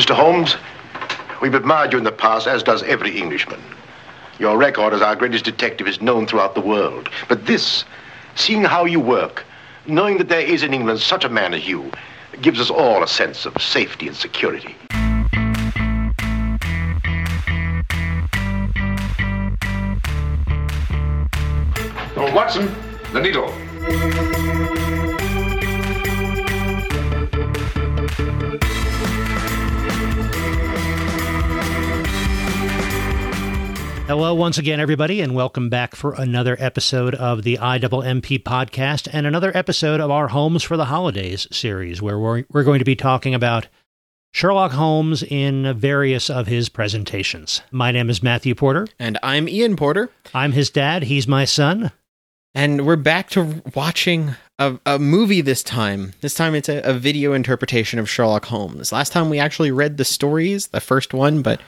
Mr. Holmes, we've admired you in the past, as does every Englishman. Your record as our greatest detective is known throughout the world. But this, seeing how you work, knowing that there is in England such a man as you, gives us all a sense of safety and security. Oh, Watson, the needle. Hello, once again, everybody, and welcome back for another episode of the IMMP podcast and another episode of our Holmes for the Holidays series, where we're, we're going to be talking about Sherlock Holmes in various of his presentations. My name is Matthew Porter. And I'm Ian Porter. I'm his dad. He's my son. And we're back to watching a, a movie this time. This time it's a, a video interpretation of Sherlock Holmes. Last time we actually read the stories, the first one, but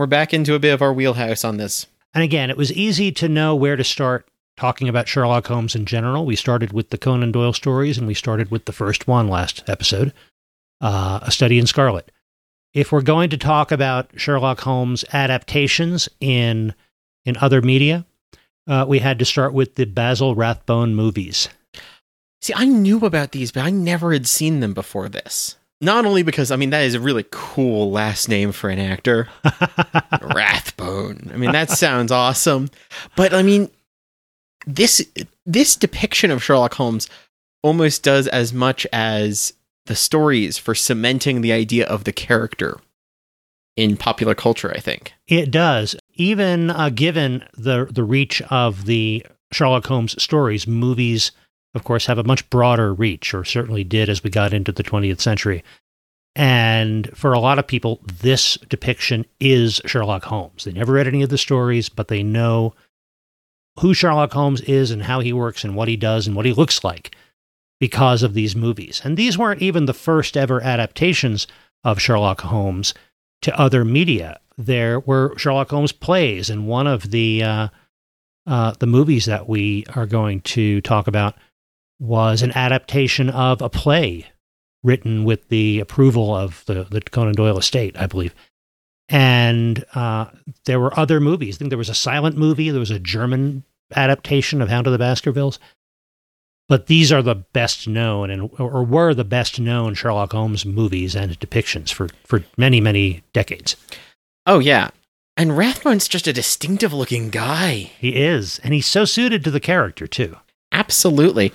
we're back into a bit of our wheelhouse on this. And again, it was easy to know where to start talking about Sherlock Holmes in general. We started with the Conan Doyle stories, and we started with the first one last episode, uh, A Study in Scarlet. If we're going to talk about Sherlock Holmes adaptations in in other media, uh, we had to start with the Basil Rathbone movies. See, I knew about these, but I never had seen them before this. Not only because I mean that is a really cool last name for an actor, Rathbone. I mean that sounds awesome, but I mean this this depiction of Sherlock Holmes almost does as much as the stories for cementing the idea of the character in popular culture. I think It does. Even uh, given the the reach of the Sherlock Holmes stories, movies, of course, have a much broader reach, or certainly did as we got into the 20th century. And for a lot of people, this depiction is Sherlock Holmes. They never read any of the stories, but they know who Sherlock Holmes is and how he works and what he does and what he looks like because of these movies. And these weren't even the first ever adaptations of Sherlock Holmes to other media. There were Sherlock Holmes plays, and one of the uh, uh, the movies that we are going to talk about was an adaptation of a play written with the approval of the, the Conan Doyle estate, I believe. And uh, there were other movies. I think there was a silent movie. There was a German adaptation of Hound of the Baskervilles. But these are the best known, and or were the best known Sherlock Holmes movies and depictions for for many many decades. Oh yeah. And Rathbone's just a distinctive looking guy. He is, and he's so suited to the character too. Absolutely.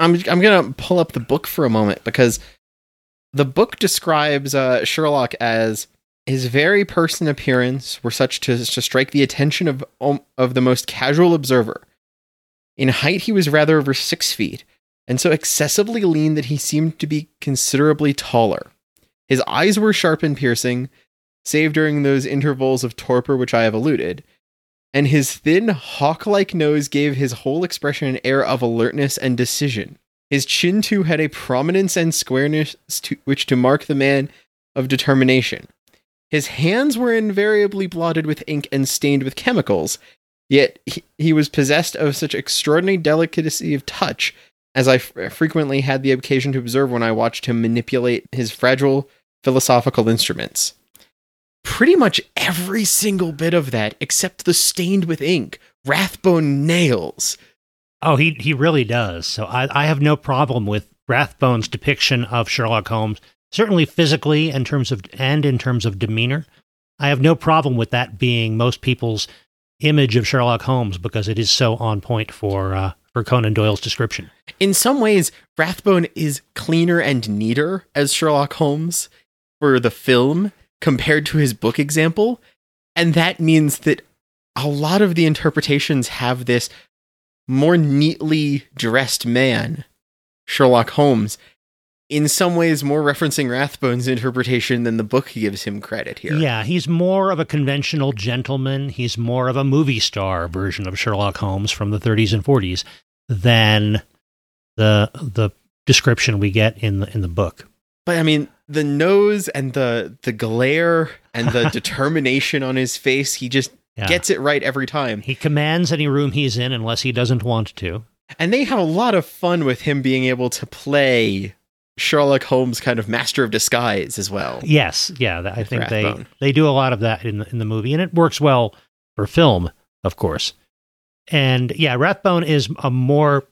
I'm I'm gonna pull up the book for a moment because the book describes uh, Sherlock as his very person appearance were such to, to strike the attention of um, of the most casual observer. In height, he was rather over six feet, and so excessively lean that he seemed to be considerably taller. His eyes were sharp and piercing, save during those intervals of torpor which I have alluded, and his thin, hawk like nose gave his whole expression an air of alertness and decision. His chin, too, had a prominence and squareness to, which to mark the man of determination. His hands were invariably blotted with ink and stained with chemicals, yet he, he was possessed of such extraordinary delicacy of touch as I f- frequently had the occasion to observe when I watched him manipulate his fragile philosophical instruments pretty much every single bit of that except the stained with ink rathbone nails Oh, he he really does. So I, I have no problem with Rathbone's depiction of Sherlock Holmes. Certainly physically, in terms of and in terms of demeanor, I have no problem with that being most people's image of Sherlock Holmes because it is so on point for uh, for Conan Doyle's description. in some ways rathbone is cleaner and neater as sherlock holmes for the film compared to his book example and that means that a lot of the interpretations have this more neatly dressed man sherlock holmes in some ways more referencing rathbone's interpretation than the book gives him credit here Yeah, he's more of a conventional gentleman. He's more of a movie star version of Sherlock Holmes from the 30s and 40s than the the description we get in the in the book. But I mean, the nose and the the glare and the determination on his face, he just Yeah. gets it right every time. He commands any room he's in unless he doesn't want to. And they have a lot of fun with him being able to play Sherlock Holmes kind of master of disguise as well. Yes, yeah, I think they they do a lot of that in the, in the movie, and it works well for film, of course. And yeah, Rathbone is a more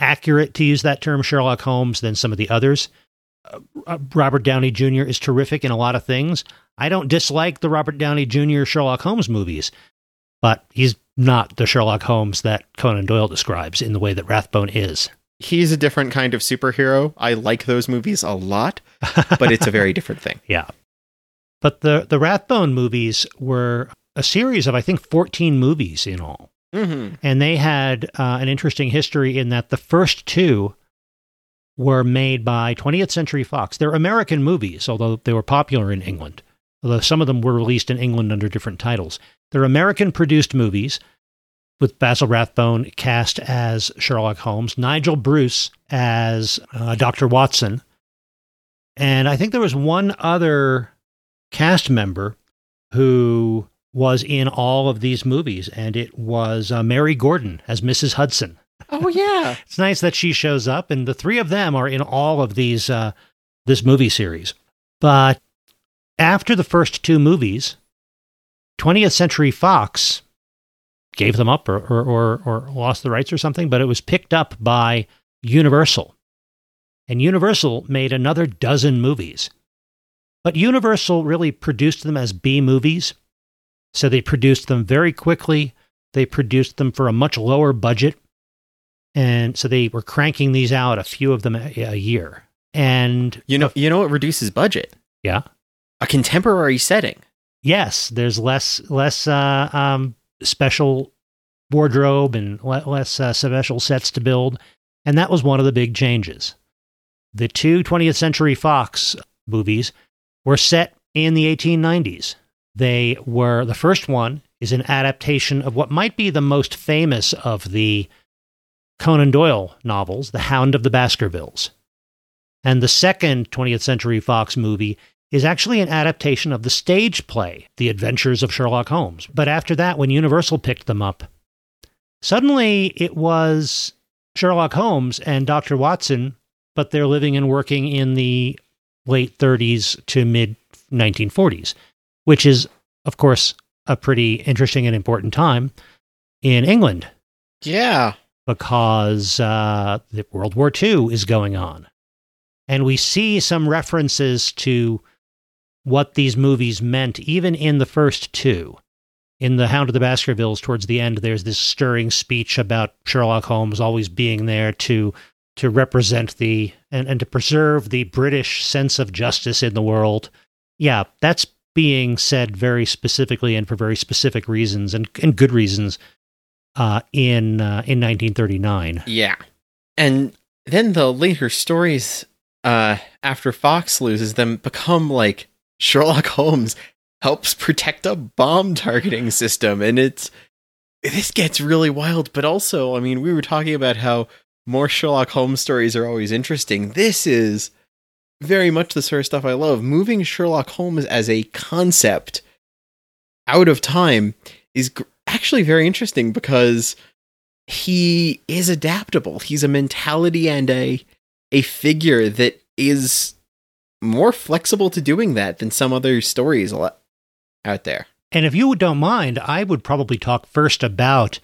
accurate to use that term Sherlock Holmes than some of the others. Robert Downey Jr. is terrific in a lot of things. I don't dislike the Robert Downey Jr. Sherlock Holmes movies, but he's not the Sherlock Holmes that Conan Doyle describes in the way that Rathbone is. He's a different kind of superhero. I like those movies a lot, but it's a very different thing. Yeah. But the the Rathbone movies were a series of I think 14 movies in all. Mm-hmm. And they had uh, an interesting history in that the first two were made by 20th Century Fox. They're American movies, although they were popular in England. Although some of them were released in England under different titles. They're American produced movies with Basil Rathbone cast as Sherlock Holmes, Nigel Bruce as uh, Dr. Watson. And I think there was one other cast member who was in all of these movies, and it was uh, Mary Gordon as Mrs. Hudson. Oh yeah. It's nice that she shows up, and the three of them are in all of these uh, this movie series. But after the first two movies, 20th Century Fox gave them up or, or, or, or lost the rights or something, but it was picked up by Universal. And Universal made another dozen movies. But Universal really produced them as B movies. So they produced them very quickly. They produced them for a much lower budget. And so they were cranking these out, a few of them a, a year. And You know, you know what reduces budget? yeah, A contemporary setting. yes, there's less less uh, um, special wardrobe and le- less uh, special sets to build, and that was one of the big changes. The two 20th Century Fox movies were set in the 1890s. They were the first one is an adaptation of what might be the most famous of the Conan Doyle novels, The Hound of the Baskervilles. And the second 20th Century Fox movie is actually an adaptation of the stage play, The Adventures of Sherlock Holmes. But after that, when Universal picked them up, suddenly it was Sherlock Holmes and Dr. Watson, but they're living and working in the late 30s to mid 1940s, which is, of course, a pretty interesting and important time in England Yeah. Because uh, World War II is going on. And we see some references to what these movies meant, even in the first two. In The Hound of the Baskervilles, towards the end, there's this stirring speech about Sherlock Holmes always being there to to represent the and, and to preserve the British sense of justice in the world. Yeah, that's being said very specifically and for very specific reasons and, and good reasons uh, in uh, in 1939. Yeah. And then the later stories uh after Fox loses them become like Sherlock Holmes helps protect a bomb targeting system and it's this gets really wild but also I mean we were talking about how more Sherlock Holmes stories are always interesting. This is very much the sort of stuff I love. Moving Sherlock Holmes as a concept out of time is actually very interesting because he is adaptable. He's a mentality and a a figure that is more flexible to doing that than some other stories out there. And if you don't mind, I would probably talk first about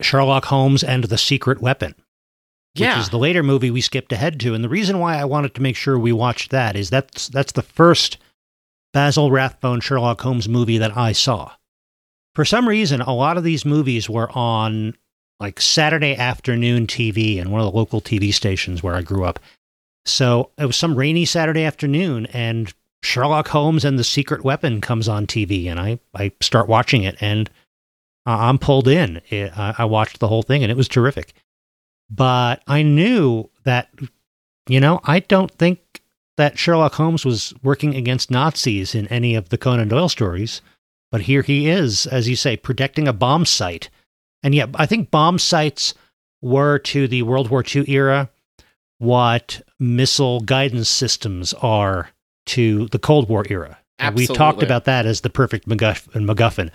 Sherlock Holmes and the Secret Weapon, which Yeah. is the later movie we skipped ahead to. And the reason why I wanted to make sure we watched that is that's that's the first Basil Rathbone Sherlock Holmes movie that I saw. For some reason, a lot of these movies were on like Saturday afternoon TV and one of the local TV stations where I grew up. So it was some rainy Saturday afternoon, and Sherlock Holmes and the Secret Weapon comes on TV, and I, I start watching it, and I'm pulled in. It, I, I watched the whole thing, and it was terrific. But I knew that, you know, I don't think that Sherlock Holmes was working against Nazis in any of the Conan Doyle stories. But here he is, as you say, protecting a bombsight. And yeah, I think bombsights were to the World War II era what missile guidance systems are to the Cold War era. And We talked about that as the perfect MacGuff- MacGuffin.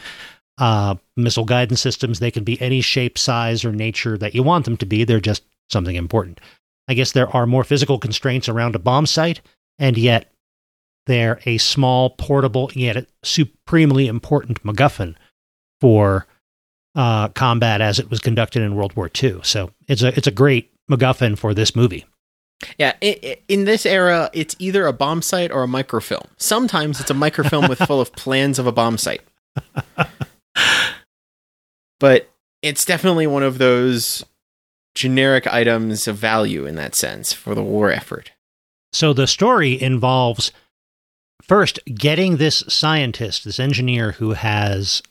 Uh, missile guidance systems, they can be any shape, size, or nature that you want them to be. They're just something important. I guess there are more physical constraints around a bombsight, and yet they're a small, portable, yet supremely important MacGuffin for uh, combat as it was conducted in World War II. So it's a it's a great MacGuffin for this movie. Yeah, it, it, in this era, it's either a bombsight or a microfilm. Sometimes it's a microfilm with full of plans of a bombsight. but it's definitely one of those generic items of value in that sense for the war effort. So the story involves first getting this scientist, this engineer who has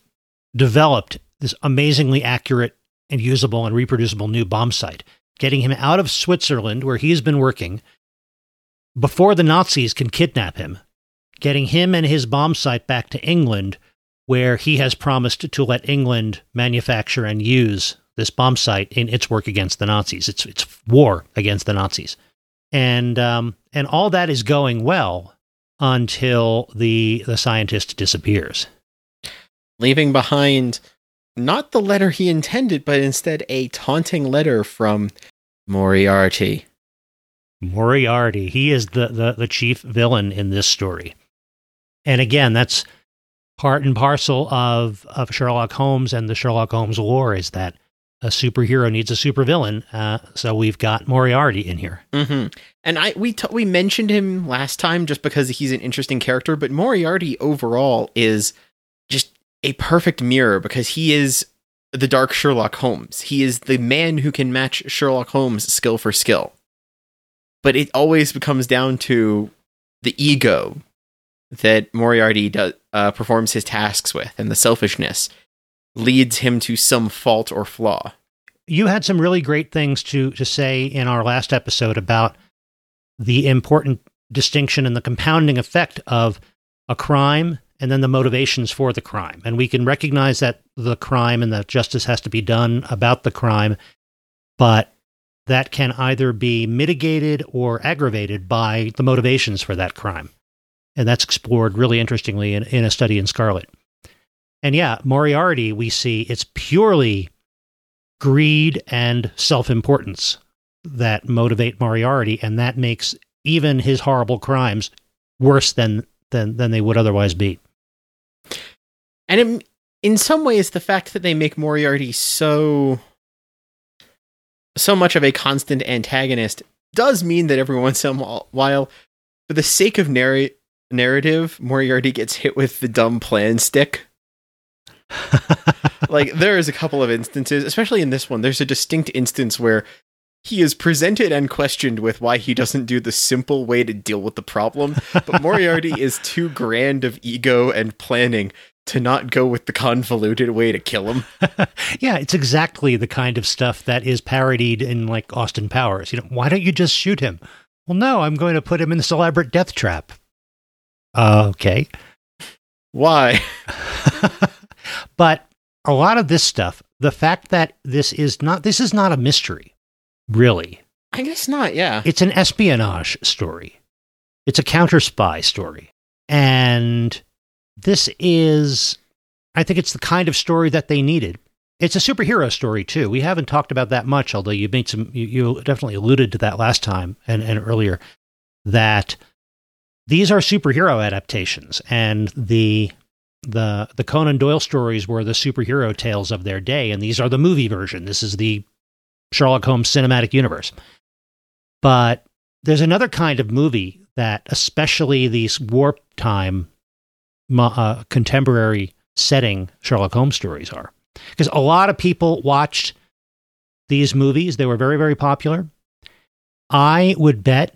developed this amazingly accurate and usable and reproducible new bombsight, getting him out of Switzerland, where he's been working, before the Nazis can kidnap him, getting him and his bombsight back to England, where he has promised to let England manufacture and use this bombsight in its work against the Nazis. It's it's war against the Nazis, and um, and all that is going well until the the scientist disappears, leaving behind not the letter he intended, but instead a taunting letter from Moriarty. Moriarty, he is the, the, the chief villain in this story. And again, that's part and parcel of, of Sherlock Holmes and the Sherlock Holmes lore is that a superhero needs a supervillain. Uh, so we've got Moriarty in here. Mm-hmm. And I we t- we mentioned him last time just because he's an interesting character, but Moriarty overall is just a perfect mirror because he is the dark Sherlock Holmes. He is the man who can match Sherlock Holmes skill for skill. But it always becomes down to the ego that Moriarty does, uh, performs his tasks with, and the selfishness leads him to some fault or flaw. You had some really great things to to say in our last episode about the important distinction and the compounding effect of a crime and then the motivations for the crime. And we can recognize that the crime and that justice has to be done about the crime, but that can either be mitigated or aggravated by the motivations for that crime. And that's explored really interestingly in, in a study in Scarlet. And yeah, Moriarty, we see it's purely greed and self importance that motivate Moriarty, and that makes even his horrible crimes worse than, than, than they would otherwise be. And in, in some ways, the fact that they make Moriarty so so much of a constant antagonist does mean that every once in a while, for the sake of narr- narrative, Moriarty gets hit with the dumb plan stick. like there is a couple of instances, especially in this one. There's a distinct instance where he is presented and questioned with why he doesn't do the simple way to deal with the problem, but Moriarty is too grand of ego and planning to not go with the convoluted way to kill him. yeah, it's exactly the kind of stuff that is parodied in like Austin Powers. You know, why don't you just shoot him? Well, no, I'm going to put him in this elaborate death trap. Uh, okay. Why? But a lot of this stuff, the fact that this is not this is not a mystery really. I guess not, yeah. It's an espionage story. It's a counter spy story. And this is, I think it's the kind of story that they needed. It's a superhero story too. We haven't talked about that much, although you made some, you, you definitely alluded to that last time and, and earlier, that these are superhero adaptations and the the the Conan Doyle stories were the superhero tales of their day, and these are the movie version. This is the Sherlock Holmes cinematic universe. But there's another kind of movie that, especially these warp time, uh, contemporary setting Sherlock Holmes stories are. Because a lot of people watched these movies, they were very, very popular. I would bet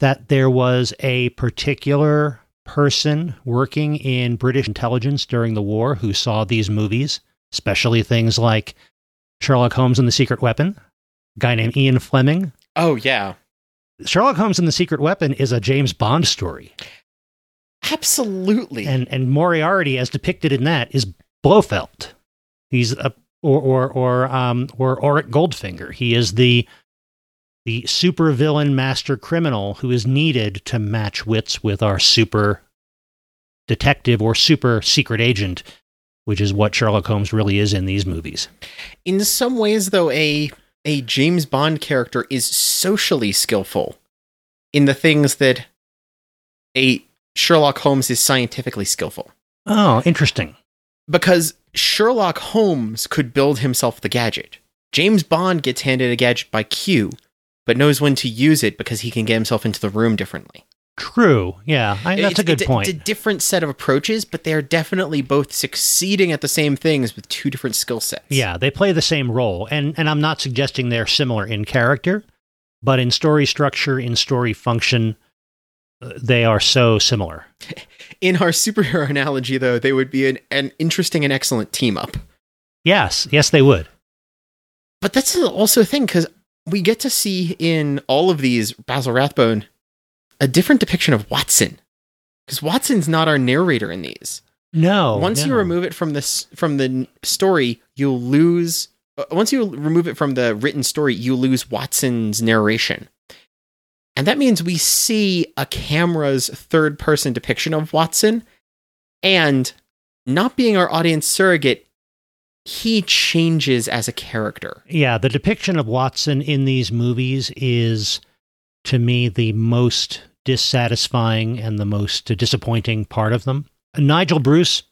that there was a particular person working in British intelligence during the war who saw these movies, especially things like Sherlock Holmes and the Secret Weapon, a guy named Ian Fleming. Oh, yeah. Sherlock Holmes and the Secret Weapon is a James Bond story. Absolutely. And and Moriarty, as depicted in that, is Blofeld. He's a or or or um or Auric Goldfinger. He is the the supervillain master criminal who is needed to match wits with our super detective or super secret agent which is what Sherlock Holmes really is in these movies. In some ways, though, a a James Bond character is socially skillful in the things that a Sherlock Holmes is scientifically skillful. Oh, interesting. Because Sherlock Holmes could build himself the gadget. James Bond gets handed a gadget by Q, but knows when to use it because he can get himself into the room differently. True. Yeah, I, that's It's- a good it's point. It's a different set of approaches, but they're definitely both succeeding at the same things with two different skill sets. Yeah, they play the same role, and and I'm not suggesting they're similar in character, but in story structure, in story function, uh, they are so similar. In our superhero analogy, though, they would be an, an interesting and excellent team up. Yes, yes, they would. But that's also a thing because we get to see in all of these Basil Rathbone a different depiction of Watson. Because Watson's not our narrator in these. No, once you Oh, remove it from this from the story, you'll lose. uh, Once you remove it from the written story, you lose Watson's narration, and that means we see a camera's third person depiction of Watson, and not being our audience surrogate, he changes as a character. Yeah, the depiction of Watson in these movies is, to me, the most dissatisfying and the most disappointing part of them. Nigel Bruce,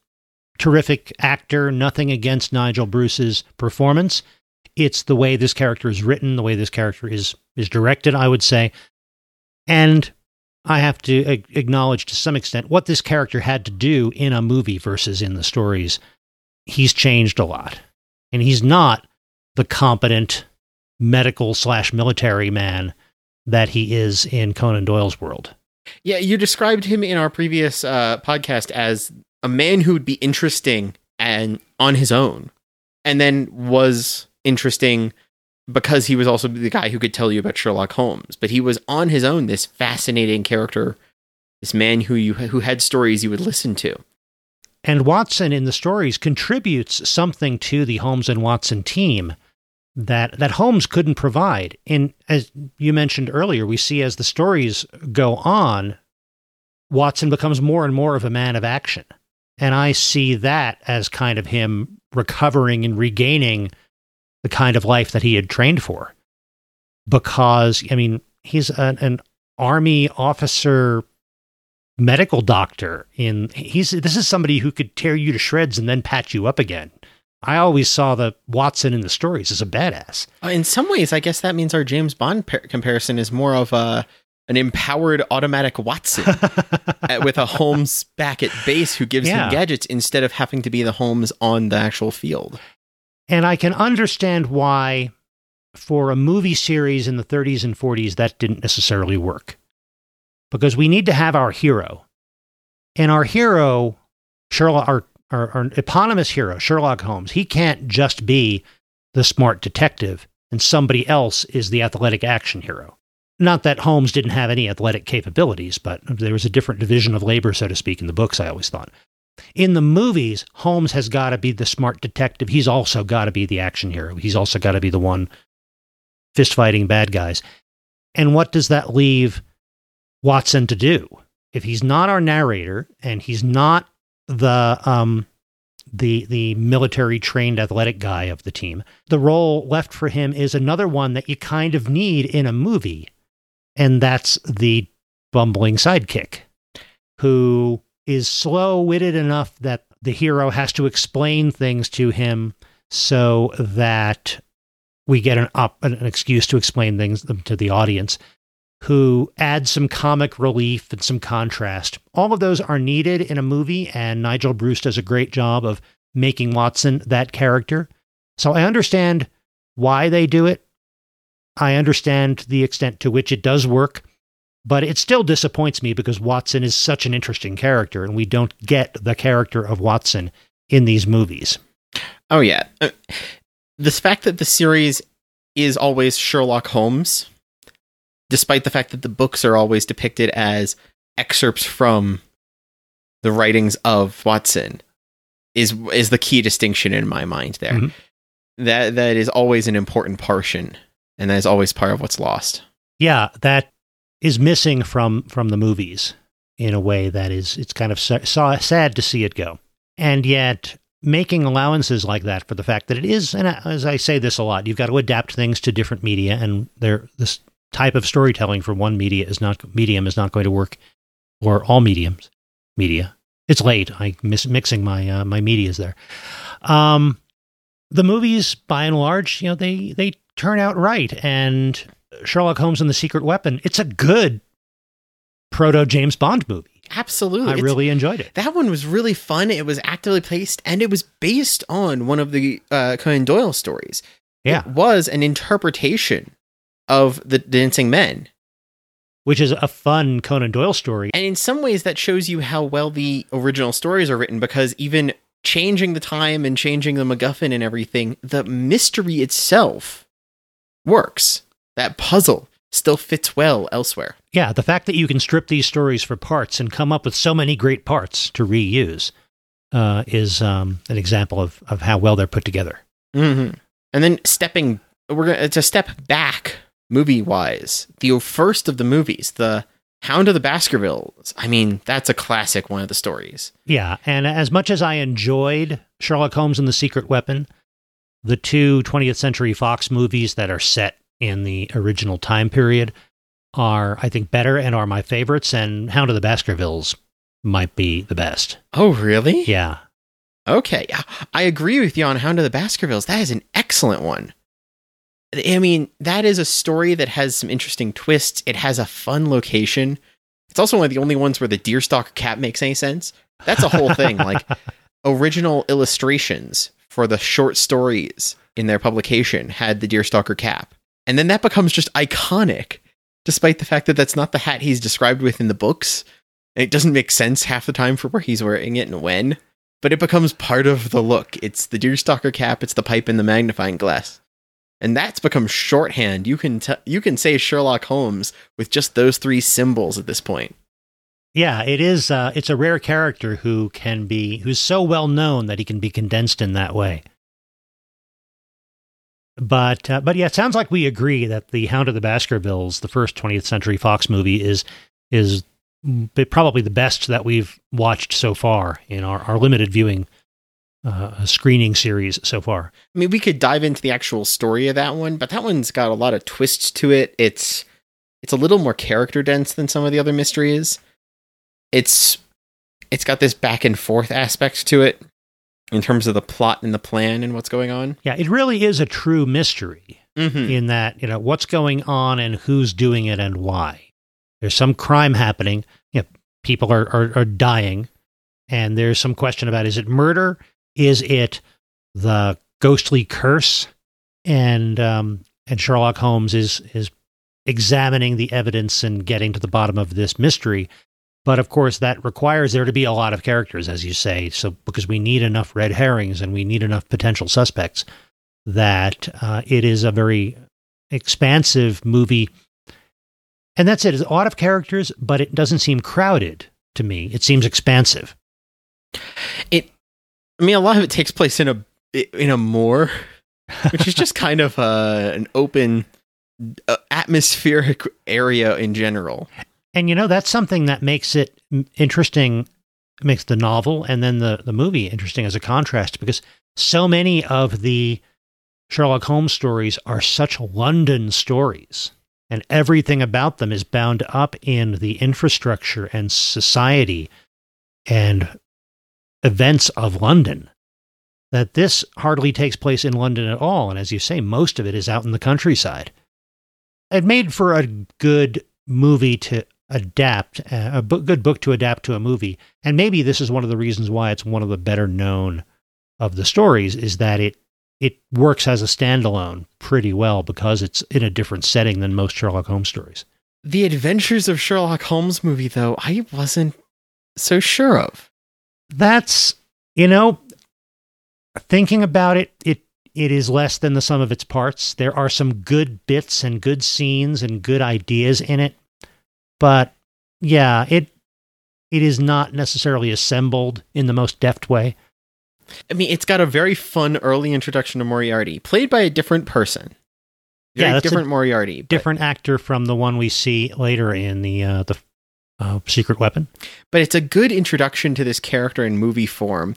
terrific actor, nothing against Nigel Bruce's performance. It's the way this character is written, the way this character is is directed, I would say. And I have to acknowledge to some extent what this character had to do in a movie versus in the stories. He's changed a lot. And he's not the competent medical slash military man that he is in Conan Doyle's world. Yeah, you described him in our previous uh, podcast as a man who would be interesting and on his own, and then was interesting because he was also the guy who could tell you about Sherlock Holmes. But he was on his own, this fascinating character, this man who you who had stories you would listen to. And Watson in the stories contributes something to the Holmes and Watson team that that Holmes couldn't provide. In as you mentioned earlier, we see as the stories go on, Watson becomes more and more of a man of action. And I see that as kind of him recovering and regaining the kind of life that he had trained for. Because, I mean, he's an, an army officer medical doctor in he's this is somebody who could tear you to shreds and then patch you up again. I always saw the Watson in the stories as a badass. Uh, in some ways, I guess that means our James Bond par- comparison is more of a an empowered automatic Watson uh, with a Holmes back at base who gives Yeah. him gadgets instead of having to be the Holmes on the actual field. And I can understand why, for a movie series in the 30s and 40s, that didn't necessarily work. Because we need to have our hero. And our hero, Sherlock, our, our, our eponymous hero, Sherlock Holmes, he can't just be the smart detective and somebody else is the athletic action hero. Not that Holmes didn't have any athletic capabilities, but there was a different division of labor, so to speak, in the books, I always thought. In the movies, Holmes has got to be the smart detective. He's also got to be the action hero. He's also got to be the one fist fighting bad guys. And what does that leave Watson to do? If he's not our narrator and he's not the um the the military trained athletic guy of the team, the role left for him is another one that you kind of need in a movie, and that's the bumbling sidekick who is slow witted enough that the hero has to explain things to him so that we get an up an excuse to explain things to the audience who adds some comic relief and some contrast. All of those are needed in a movie, and Nigel Bruce does a great job of making Watson that character. So I understand why they do it. I understand the extent to which it does work, but it still disappoints me because Watson is such an interesting character, and we don't get the character of Watson in these movies. Oh yeah, uh, this fact that the series is always Sherlock Holmes, despite the fact that the books are always depicted as excerpts from the writings of Watson, is is the key distinction in my mind. There, Mhm. that that is always an important portion, and that is always part of what's lost. Yeah, that is missing from from the movies in a way that is it's kind of sa- sa- sad to see it go. And yet making allowances like that for the fact that it is, and as I say this a lot, you've got to adapt things to different media, and there this type of storytelling for one media is not medium is not going to work, or all mediums media. It's late. I miss mixing my uh, my medias there. Um, the movies, by and large, you know, they they turn out right, and Sherlock Holmes and the Secret Weapon. It's a good proto James Bond movie. Absolutely. I It's- really enjoyed it. that one was really fun. It was actively placed, and it was based on one of the uh, Conan Doyle stories. Yeah, It was an interpretation of the Dancing Men, which is a fun Conan Doyle story. and in some ways, that shows you how well the original stories are written. Because even changing the time and changing the MacGuffin and everything, the mystery itself works. That puzzle still fits well elsewhere. Yeah, the fact that you can strip these stories for parts and come up with so many great parts to reuse uh, is um, an example of, of how well they're put together. Mm-hmm. And then stepping, we're gonna. It's a step back movie wise. The first of the movies, the Hound of the Baskervilles. I mean, that's a classic one of the stories. Yeah, and as much as I enjoyed Sherlock Holmes and the Secret Weapon, the two 20th Century Fox movies that are set in the original time period are, I think, better and are my favorites, and Hound of the Baskervilles might be the best. Oh, really? Yeah. Okay, I agree with you on Hound of the Baskervilles. That is an excellent one. I mean, that is a story that has some interesting twists. It has a fun location. It's also one of the only ones where the deerstalker cap makes any sense. That's a whole thing. Like original illustrations for the short stories in their publication had the deerstalker cap, and then that becomes just iconic, despite the fact that that's not the hat he's described with in the books. And it doesn't make sense half the time for where he's wearing it and when but it becomes part of the look. It's the deerstalker cap, it's the pipe and the magnifying glass. And that's become shorthand. You can t- you can say Sherlock Holmes with just those three symbols at this point. Yeah, it is. Uh, it's a rare character who can be who's so well known that he can be condensed in that way. But uh, but yeah, it sounds like we agree that the Hound of the Baskervilles, the first 20th Century Fox movie, is is probably the best that we've watched so far in our, our limited viewing uh, screening series so far. I mean, we could dive into the actual story of that one, but that one's got a lot of twists to it. It's it's a little more character dense than some of the other mysteries. It's it's got this back and forth aspect to it in terms of the plot and the plan and what's going on. Yeah, it really is a true mystery. Mm-hmm. in that you know what's going on and who's doing it and why. There's some crime happening. You know, people are, are are dying, and there's some question about is it murder? Is it the ghostly curse? And um, and Sherlock Holmes is is examining the evidence and getting to the bottom of this mystery. But of course, that requires there to be a lot of characters, as you say. So because we need enough red herrings and we need enough potential suspects that uh, it is a very expansive movie. And that's it. It's a lot of characters, but it doesn't seem crowded to me. It seems expansive. it i mean a lot of it takes place in a in a moor which is just kind of uh, an open uh, atmospheric area in general And you know, that's something that makes it interesting, makes the novel and then the, the movie interesting as a contrast because so many of the Sherlock Holmes stories are such London stories. And everything about them is bound up in the infrastructure and society and events of London. That this hardly takes place in London at all. And as you say, most of it is out in the countryside. It made for a good movie to adapt, uh, a good book to adapt to a movie. And maybe this is one of the reasons why it's one of the better known of the stories is that it it works as a standalone pretty well because it's in a different setting than most Sherlock Holmes stories. the adventures of sherlock holmes movie though i wasn't so sure of That's you know, thinking about it, it it is less than the sum of its parts. There are some good bits and good scenes and good ideas in it, but yeah, it it is not necessarily assembled in the most deft way. i mean it's got a very fun early introduction to moriarty played by a different person Yeah, a different moriarty Different actor from the one we see later in the uh, the uh, Secret Weapon. but it's a good introduction to this character in movie form.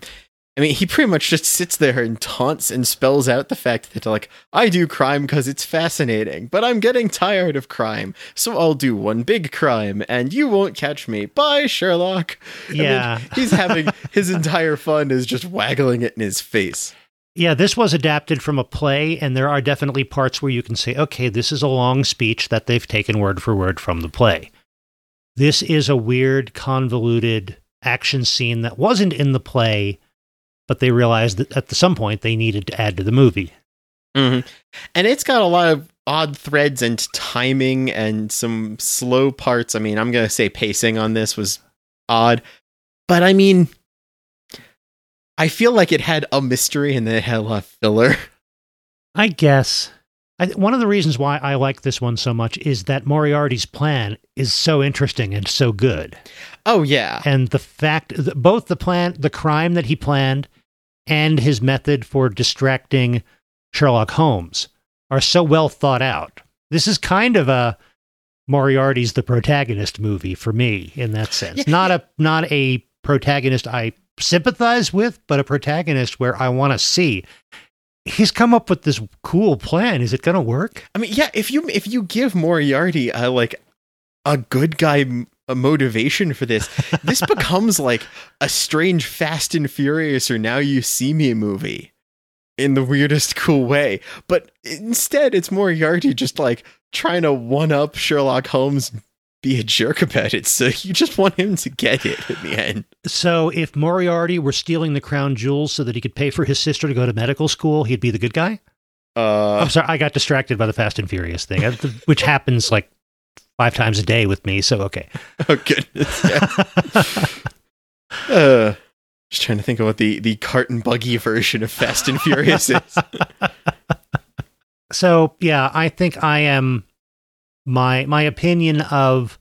I mean, he pretty much just sits there and taunts and spells out the fact that, like, I do crime because it's fascinating, but I'm getting tired of crime, so I'll do one big crime, and you won't catch me. Bye, Sherlock. Yeah. he's having his entire fun is just waggling it in his face. Yeah, this was adapted from a play, and there are definitely parts where you can say, okay, this is a long speech that they've taken word for word from the play. This is a weird, convoluted action scene that wasn't in the play, but they realized that at some point they needed to add to the movie. Mm-hmm. And it's got a lot of odd threads and timing and some slow parts. I mean, I'm going to say pacing on this was odd, but I mean, I feel like it had a mystery and then it had a lot of filler. I guess. I, one of the reasons why I like this one so much is that Moriarty's plan is so interesting and so good. Oh, yeah. and the fact th- both the plan the crime that he planned and his method for distracting Sherlock Holmes are so well thought out. This is kind of a Moriarty's the protagonist movie for me in that sense. Yeah. Not a not a protagonist I sympathize with, but a protagonist where I want to see. He's come up with this cool plan. Is it going to work? I mean, yeah, if you if you give Moriarty a like a good guy m- a motivation for this, this becomes like a strange Fast and Furious or Now You See Me movie in the weirdest cool way. But instead, it's Moriarty just like trying to one up Sherlock Holmes, be a jerk about it. So you just want him to get it in the end. So if Moriarty were stealing the crown jewels so that he could pay for his sister to go to medical school, he'd be the good guy? Uh, I'm sorry, I got distracted by the Fast and Furious thing, uh, which happens like five times a day with me. So okay. oh goodness, yeah. uh, just trying to think of what the the cart and buggy version of Fast and Furious is. So yeah, I think I am my my opinion of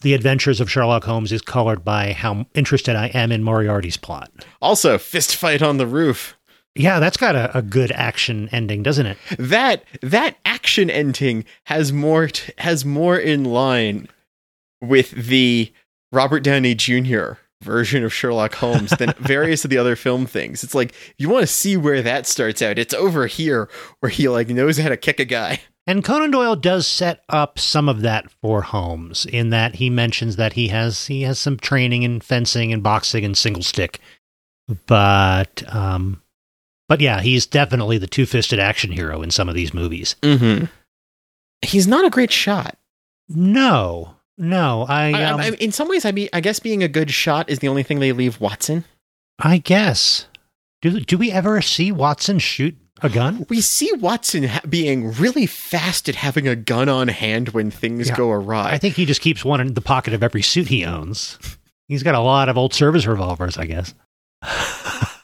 the adventures of Sherlock Holmes is colored by how interested I am in Moriarty's plot. Also, fist fight on the roof. Yeah, that's got a, a good action ending, doesn't it? That that action ending has more t- has more in line with the Robert Downey Jr. version of Sherlock Holmes than various of the other film things. It's like you want to see where that starts out. It's over here where he like knows how to kick a guy. And Conan Doyle does set up some of that for Holmes in that he mentions that he has he has some training in fencing and boxing and single stick. But um but yeah, he's definitely the two-fisted action hero in some of these movies. Mm-hmm. He's not a great shot. No. No, I I, um, I, in some ways, I mean, I guess being a good shot is the only thing they leave Watson. I guess. Do do we ever see Watson shoot a gun? We see Watson ha- being really fast at having a gun on hand when things Yeah. go awry. I think he just keeps one in the pocket of every suit he owns. He's got a lot of old service revolvers, I guess.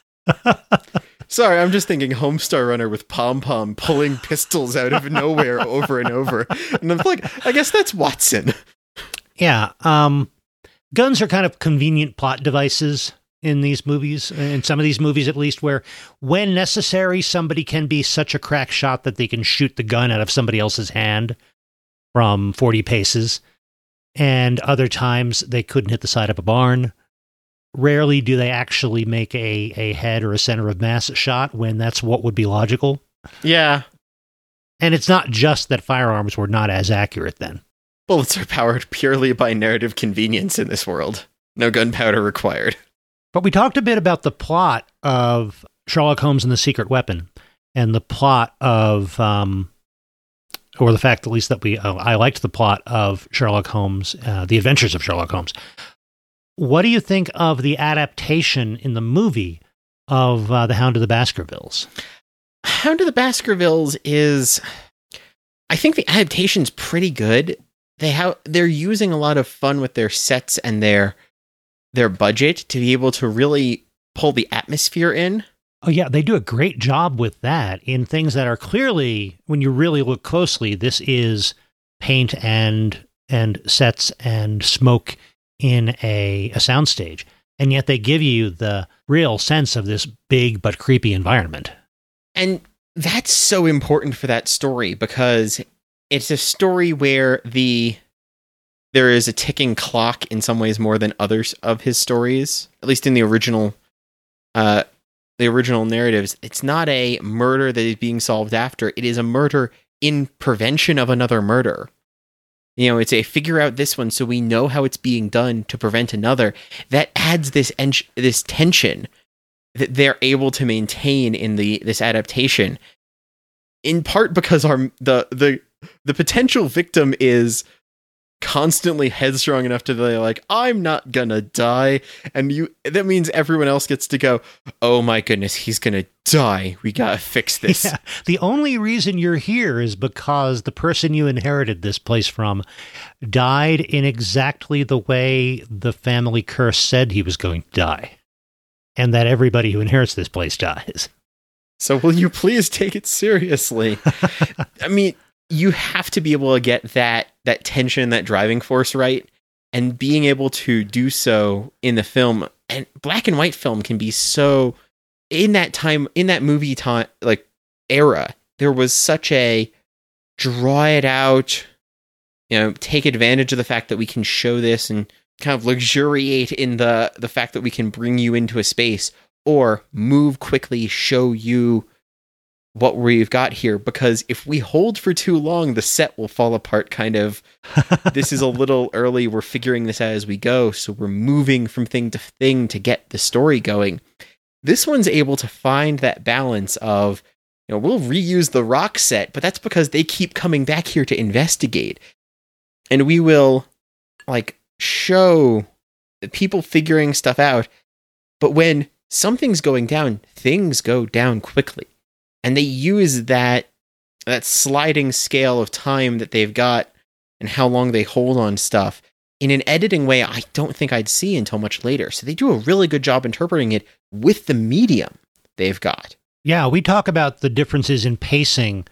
Sorry, I'm just thinking Homestar Runner with Pom Pom pulling pistols out of nowhere over and over. And I'm like, I guess that's Watson. Yeah. Um, guns are kind of convenient plot devices in these movies, uh, in some of these movies at least, where when necessary, somebody can be such a crack shot that they can shoot the gun out of somebody else's hand from 40 paces. And other times they couldn't hit the side of a barn. Rarely do they actually make a, a head or a center of mass shot when that's what would be logical. Yeah. And it's not just that firearms were not as accurate then. Bullets are powered purely by narrative convenience in this world. No gunpowder required. But we talked a bit about the plot of Sherlock Holmes and the Secret Weapon, and the plot of, um, or the fact at least that we, uh, I liked the plot of Sherlock Holmes, uh, the Adventures of Sherlock Holmes. What do you think of the adaptation in the movie of uh, The Hound of the Baskervilles? Hound of the Baskervilles is I think the adaptation's pretty good. They have they're using a lot of fun with their sets and their their budget to be able to really pull the atmosphere in. Oh yeah, they do a great job with that in things that are clearly, when you really look closely, this is paint and and sets and smoke in a, a soundstage, and yet they give you the real sense of this big but creepy environment. And that's so important for that story because it's a story where the there is a ticking clock in some ways more than others of his stories, at least in the original uh the original narratives, it's not a murder that is being solved after. It is a murder in prevention of another murder. You know, it's a figure out this one so we know how it's being done to prevent another. That adds this en- this tension that they're able to maintain in the this adaptation. In part because our the the the potential victim is constantly headstrong enough to be like i'm not gonna die and you that means everyone else gets to go oh my goodness he's gonna die we gotta fix this Yeah. The only reason you're here is because the person you inherited this place from died in exactly the way the family curse said he was going to die. And that everybody who inherits this place dies. so will you please take it seriously i mean you have to be able to get that that tension that driving force right and being able to do so in the film. And black and white film can be so in that time in that movie time like era there was such a draw it out you know take advantage of the fact that we can show this and kind of luxuriate in the the fact that we can bring you into a space or move quickly show you what we've got here because if we hold for too long the set will fall apart kind of. This is a little early. We're figuring this out as we go so we're moving from thing to thing to get the story going. This one's able to find that balance of you know we'll reuse the rock set but that's because they keep coming back here to investigate. And we will like show the people figuring stuff out but when something's going down things go down quickly and they use that that sliding scale of time that they've got and how long they hold on stuff in an editing way I don't think I'd see until much later. So they do a really good job interpreting it with the medium they've got. Yeah, we talk about the differences in pacing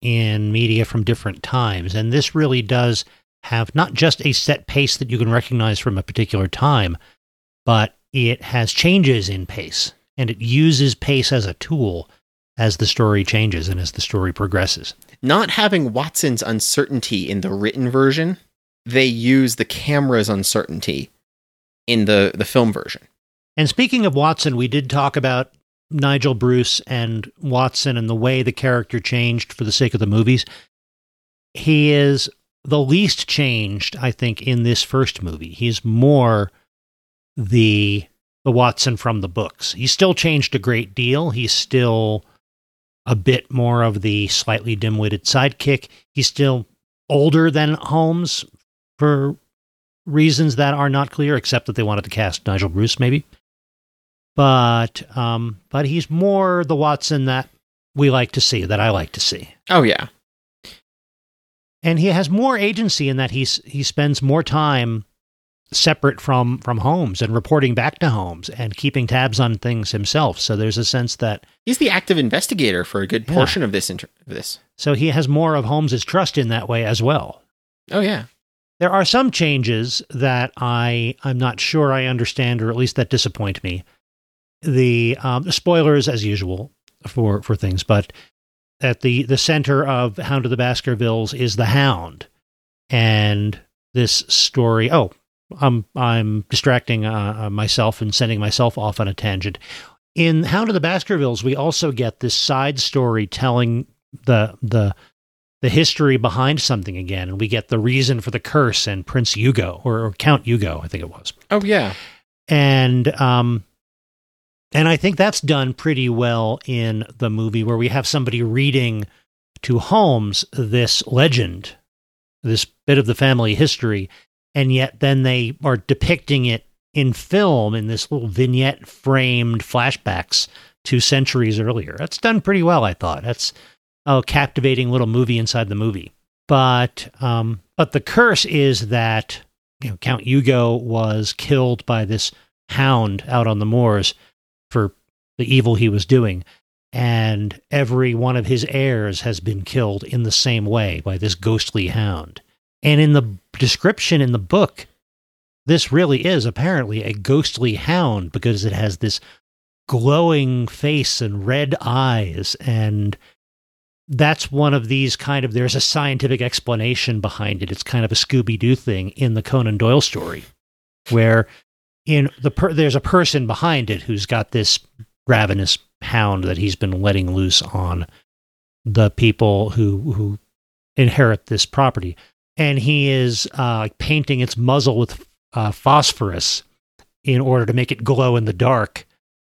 in media from different times. And this really does have not just a set pace that you can recognize from a particular time, but it has changes in pace and it uses pace as a tool as the story changes and as the story progresses. Not having Watson's uncertainty in the written version, they use the camera's uncertainty in the, the film version. And speaking of Watson, we did talk about Nigel Bruce and Watson and the way the character changed for the sake of the movies. He is the least changed, I think, in this first movie. He's more the the Watson from the books. He's still changed a great deal. He's still a bit more of the slightly dim-witted sidekick. He's still older than Holmes for reasons that are not clear, except that they wanted to cast Nigel Bruce, maybe. But um, but he's more the Watson that we like to see, that I like to see. Oh yeah. And he has more agency in that he's he spends more time separate from from Holmes and reporting back to Holmes and keeping tabs on things himself. So there's a sense that He's the active investigator for a good Yeah. portion of this inter- this. so he has more of Holmes's trust in that way as well. Oh yeah. There are some changes that I I'm not sure I understand, or at least that disappoint me. The um, spoilers, as usual, for for things, but at the the center of Hound of the Baskervilles is the Hound, and this story. Oh, I'm I'm distracting uh, uh, myself and sending myself off on a tangent. In Hound of the Baskervilles, we also get this side story telling the the the history behind something again, and we get the reason for the curse and Prince Hugo or, or Count Hugo, I think it was, Oh yeah. and um, and I think that's done pretty well in the movie where we have somebody reading to Holmes this legend, this bit of the family history, and yet then they are depicting it in film in this little vignette framed flashbacks two centuries earlier. That's done pretty well, I thought. That's a captivating little movie inside the movie. But um, but the curse is that you know Count Hugo was killed by this hound out on the moors for the evil he was doing. And every one of his heirs has been killed in the same way by this ghostly hound. And in the description in the book, this really is apparently a ghostly hound because it has this glowing face and red eyes. And that's one of these kind of, there's a scientific explanation behind it. It's kind of a Scooby Doo thing in the Conan Doyle story where in the per- there's a person behind it who's got this ravenous hound that he's been letting loose on the people who who inherit this property, and he is uh, painting its muzzle with uh, phosphorus in order to make it glow in the dark,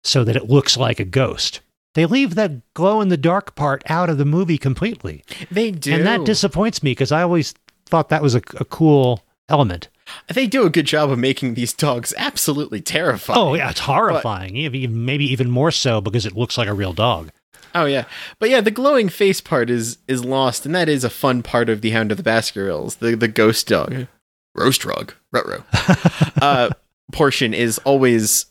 so that it looks like a ghost. They leave that glow in the dark part out of the movie completely, They do. and that disappoints me because I always thought that was a, a cool element. they do a good job of making these dogs absolutely terrifying. Oh yeah, it's horrifying. Even- Maybe even more so because it looks like a real dog. Oh yeah, but yeah, the glowing face part is is lost, and that is a fun part of the Hound of the Baskervilles, the the ghost dog, roast rug, rutro, uh, portion is always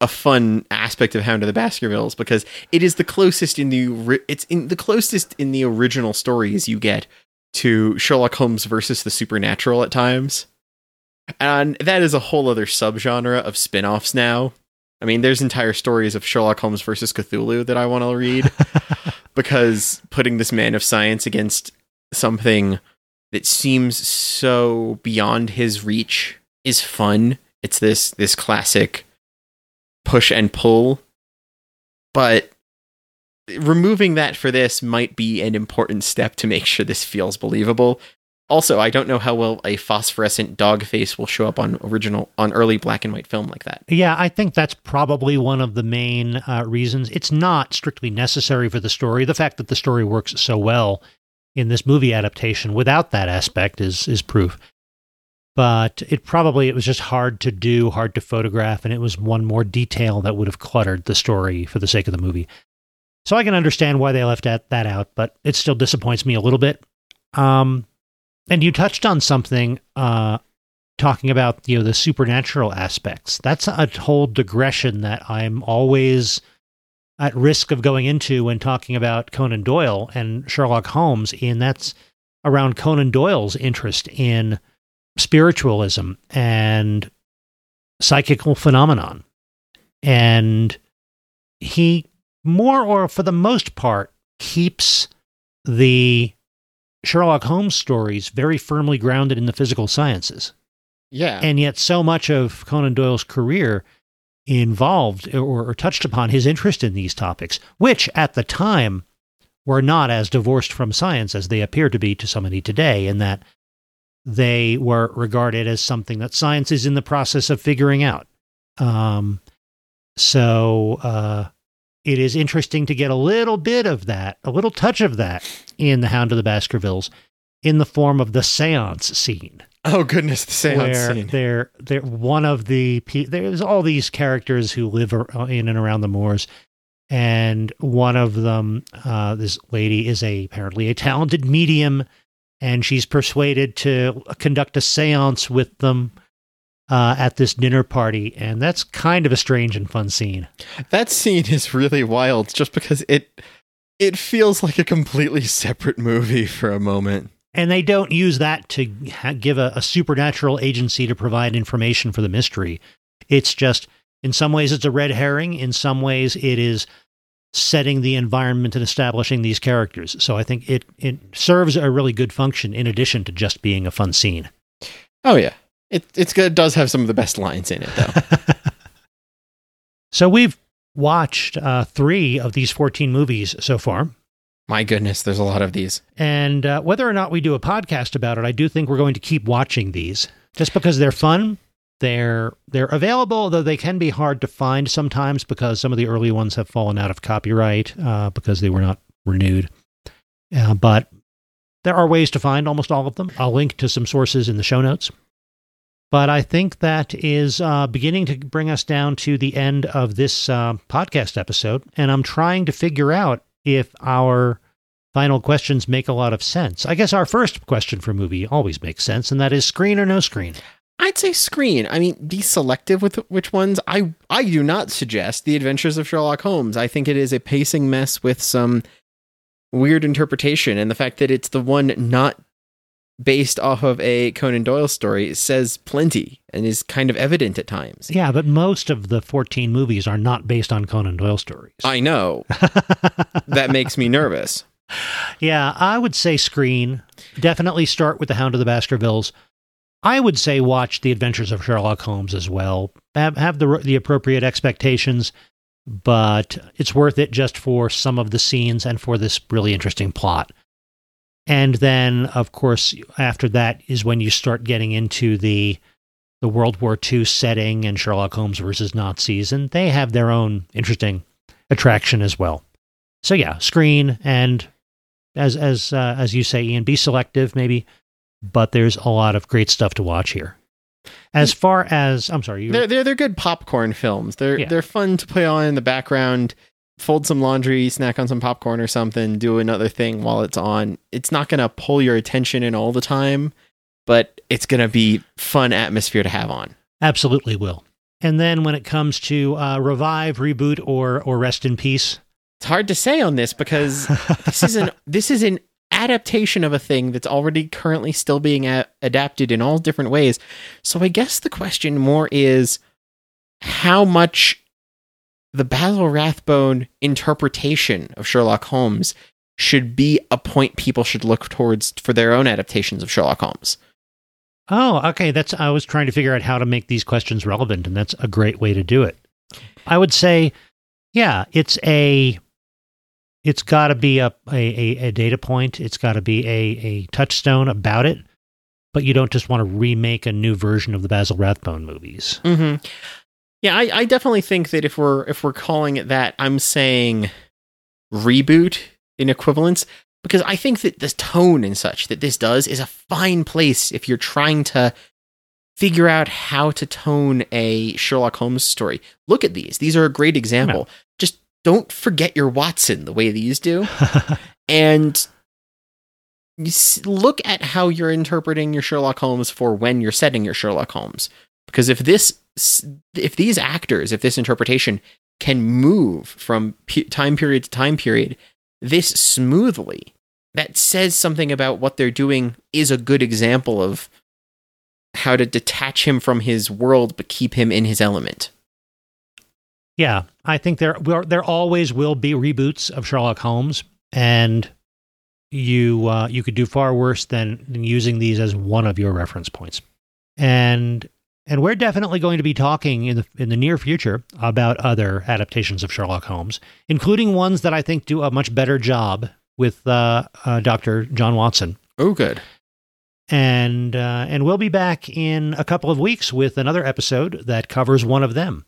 a fun aspect of Hound of the Baskervilles because it is the closest in the it's in the closest in the original stories you get to Sherlock Holmes versus the supernatural at times, and that is a whole other subgenre of spin-offs now. I mean, there's entire stories of Sherlock Holmes versus Cthulhu that I want to read because putting this man of science against something that seems so beyond his reach is fun. It's this this classic push and pull. But removing that for this might be an important step to make sure this feels believable. Also, I don't know how well a phosphorescent dog face will show up on original on early black and white film like that. Yeah, I think that's probably one of the main uh, reasons. It's not strictly necessary for the story. The fact that the story works so well in this movie adaptation without that aspect is is proof. But it probably it was just hard to do, hard to photograph, and it was one more detail that would have cluttered the story for the sake of the movie. So I can understand why they left that, that out, but it still disappoints me a little bit. Um, and you touched on something uh, talking about you know the supernatural aspects. That's a whole digression that I'm always at risk of going into when talking about Conan Doyle and Sherlock Holmes, and that's around Conan Doyle's interest in spiritualism and psychical phenomenon. And he more or for the most part keeps the Sherlock Holmes stories very firmly grounded in the physical sciences. Yeah. And yet, so much of Conan Doyle's career involved or, or, touched upon his interest in these topics, which at the time were not as divorced from science as they appear to be to so many today, in that they were regarded as something that science is in the process of figuring out. Um, so uh, it is interesting to get a little bit of that, a little touch of that in The Hound of the Baskervilles in the form of the seance scene oh goodness, the seance where scene. they're they're one of the there's all these characters who live in and around the moors and one of them uh, this lady is a apparently a talented medium and she's persuaded to conduct a seance with them uh, at this dinner party and that's kind of a strange and fun scene That scene is really wild just because it it feels like a completely separate movie for a moment. and they don't use that to ha- give a, a supernatural agency to provide information for the mystery. It's just, in some ways, it's a red herring. In some ways, it is setting the environment and establishing these characters. So I think it it serves a really good function in addition to just being a fun scene. Oh yeah. It it's good it does have some of the best lines in it though. so we've watched uh, three of these 14 movies so far. My goodness, there's a lot of these. And uh, whether or not we do a podcast about it, I do think we're going to keep watching these just because they're fun. They're they're available, though they can be hard to find sometimes because some of the early ones have fallen out of copyright uh, because they were not renewed. Uh, but there are ways to find almost all of them. I'll link to some sources in the show notes. But I think that is uh, beginning to bring us down to the end of this uh, podcast episode, and I'm trying to figure out if our final questions make a lot of sense. I guess our first question for movie always makes sense, and that is screen or no screen. I'd say screen. I mean, be selective with which ones. I I do not suggest The Adventures of Sherlock Holmes. I think it is a pacing mess with some weird interpretation, and the fact that it's the one not based off of a Conan Doyle story says plenty and is kind of evident at times. Yeah, but most of the 14 movies are not based on Conan Doyle stories. I know that makes me nervous. yeah, I would say screen. Definitely start with The Hound of the Baskervilles. I would say watch The Adventures of Sherlock Holmes as well. Have, have the the appropriate expectations. but it's worth it just for some of the scenes and for this really interesting plot. And then, of course, after that is when you start getting into the the World War II setting and Sherlock Holmes versus Nazis, and they have their own interesting attraction as well. So yeah, screen and as as uh, as you say, Ian, be selective maybe, but there's a lot of great stuff to watch here. As far as I'm sorry, you They're they're they're good popcorn films. They're Yeah. they're fun to play on in the background. Fold some laundry, snack on some popcorn or something, do another thing while it's on. It's not gonna pull your attention in all the time, but it's gonna be fun atmosphere to have on. absolutely will. And then when it comes to uh, revive, reboot, or or rest in peace, It's hard to say on this because this is an this is an adaptation of a thing that's already currently still being a- adapted in all different ways. So I guess the question more is how much the Basil Rathbone interpretation of Sherlock Holmes should be a point people should look towards for their own adaptations of Sherlock Holmes. Oh, okay. That's I was trying to figure out how to make these questions relevant, and that's a great way to do it. I would say, yeah, it's a, it's got to be a, a a data point. It's got to be a a touchstone about it. But you don't just want to remake a new version of the Basil Rathbone movies. Mm-hmm. Yeah, I, I definitely think that if we're if we're calling it that, I'm saying reboot in equivalence because I think that the tone and such that this does is a fine place if you're trying to figure out how to tone a Sherlock Holmes story. Look at these; these are a great example. Just don't forget your Watson the way these do, and look at how you're interpreting your Sherlock Holmes for when you're setting your Sherlock Holmes. Because if this, if these actors, if this interpretation can move from pe- time period to time period this smoothly, that says something about what they're doing is a good example of how to detach him from his world but keep him in his element. Yeah, I think there there always will be reboots of Sherlock Holmes, and you uh, you could do far worse than, than using these as one of your reference points. And and we're definitely going to be talking in the in the near future about other adaptations of Sherlock Holmes, including ones that I think do a much better job with uh, uh, Dr. John Watson. Oh, good. And uh, and we'll be back in a couple of weeks with another episode that covers one of them.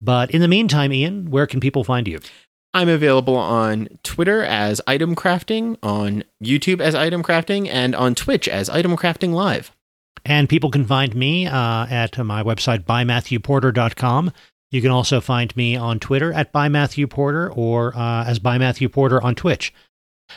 But in the meantime, Ian, where can people find you? I'm available on Twitter as Item Crafting, on YouTube as Item Crafting, and on Twitch as Item Crafting Live. And people can find me uh, at my website, bymatthewporter.com. You can also find me on Twitter at bymatthewporter or uh, as bymatthewporter on Twitch.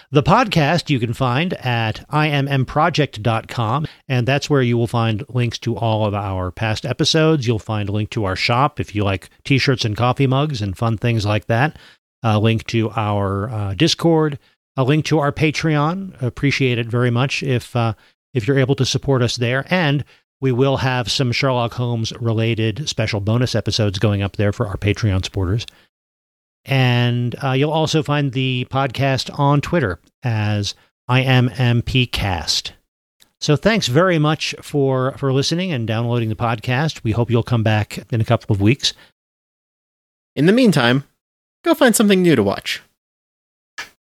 The podcast you can find at immproject.com, and that's where you will find links to all of our past episodes. You'll find a link to our shop if you like t shirts and coffee mugs and fun things like that, a link to our uh, Discord, a link to our Patreon. Appreciate it very much if, uh, if you're able to support us there. And we will have some Sherlock Holmes related special bonus episodes going up there for our Patreon supporters. And uh, you'll also find the podcast on Twitter as IMMPcast. So thanks very much for, for listening and downloading the podcast. We hope you'll come back in a couple of weeks. In the meantime, go find something new to watch.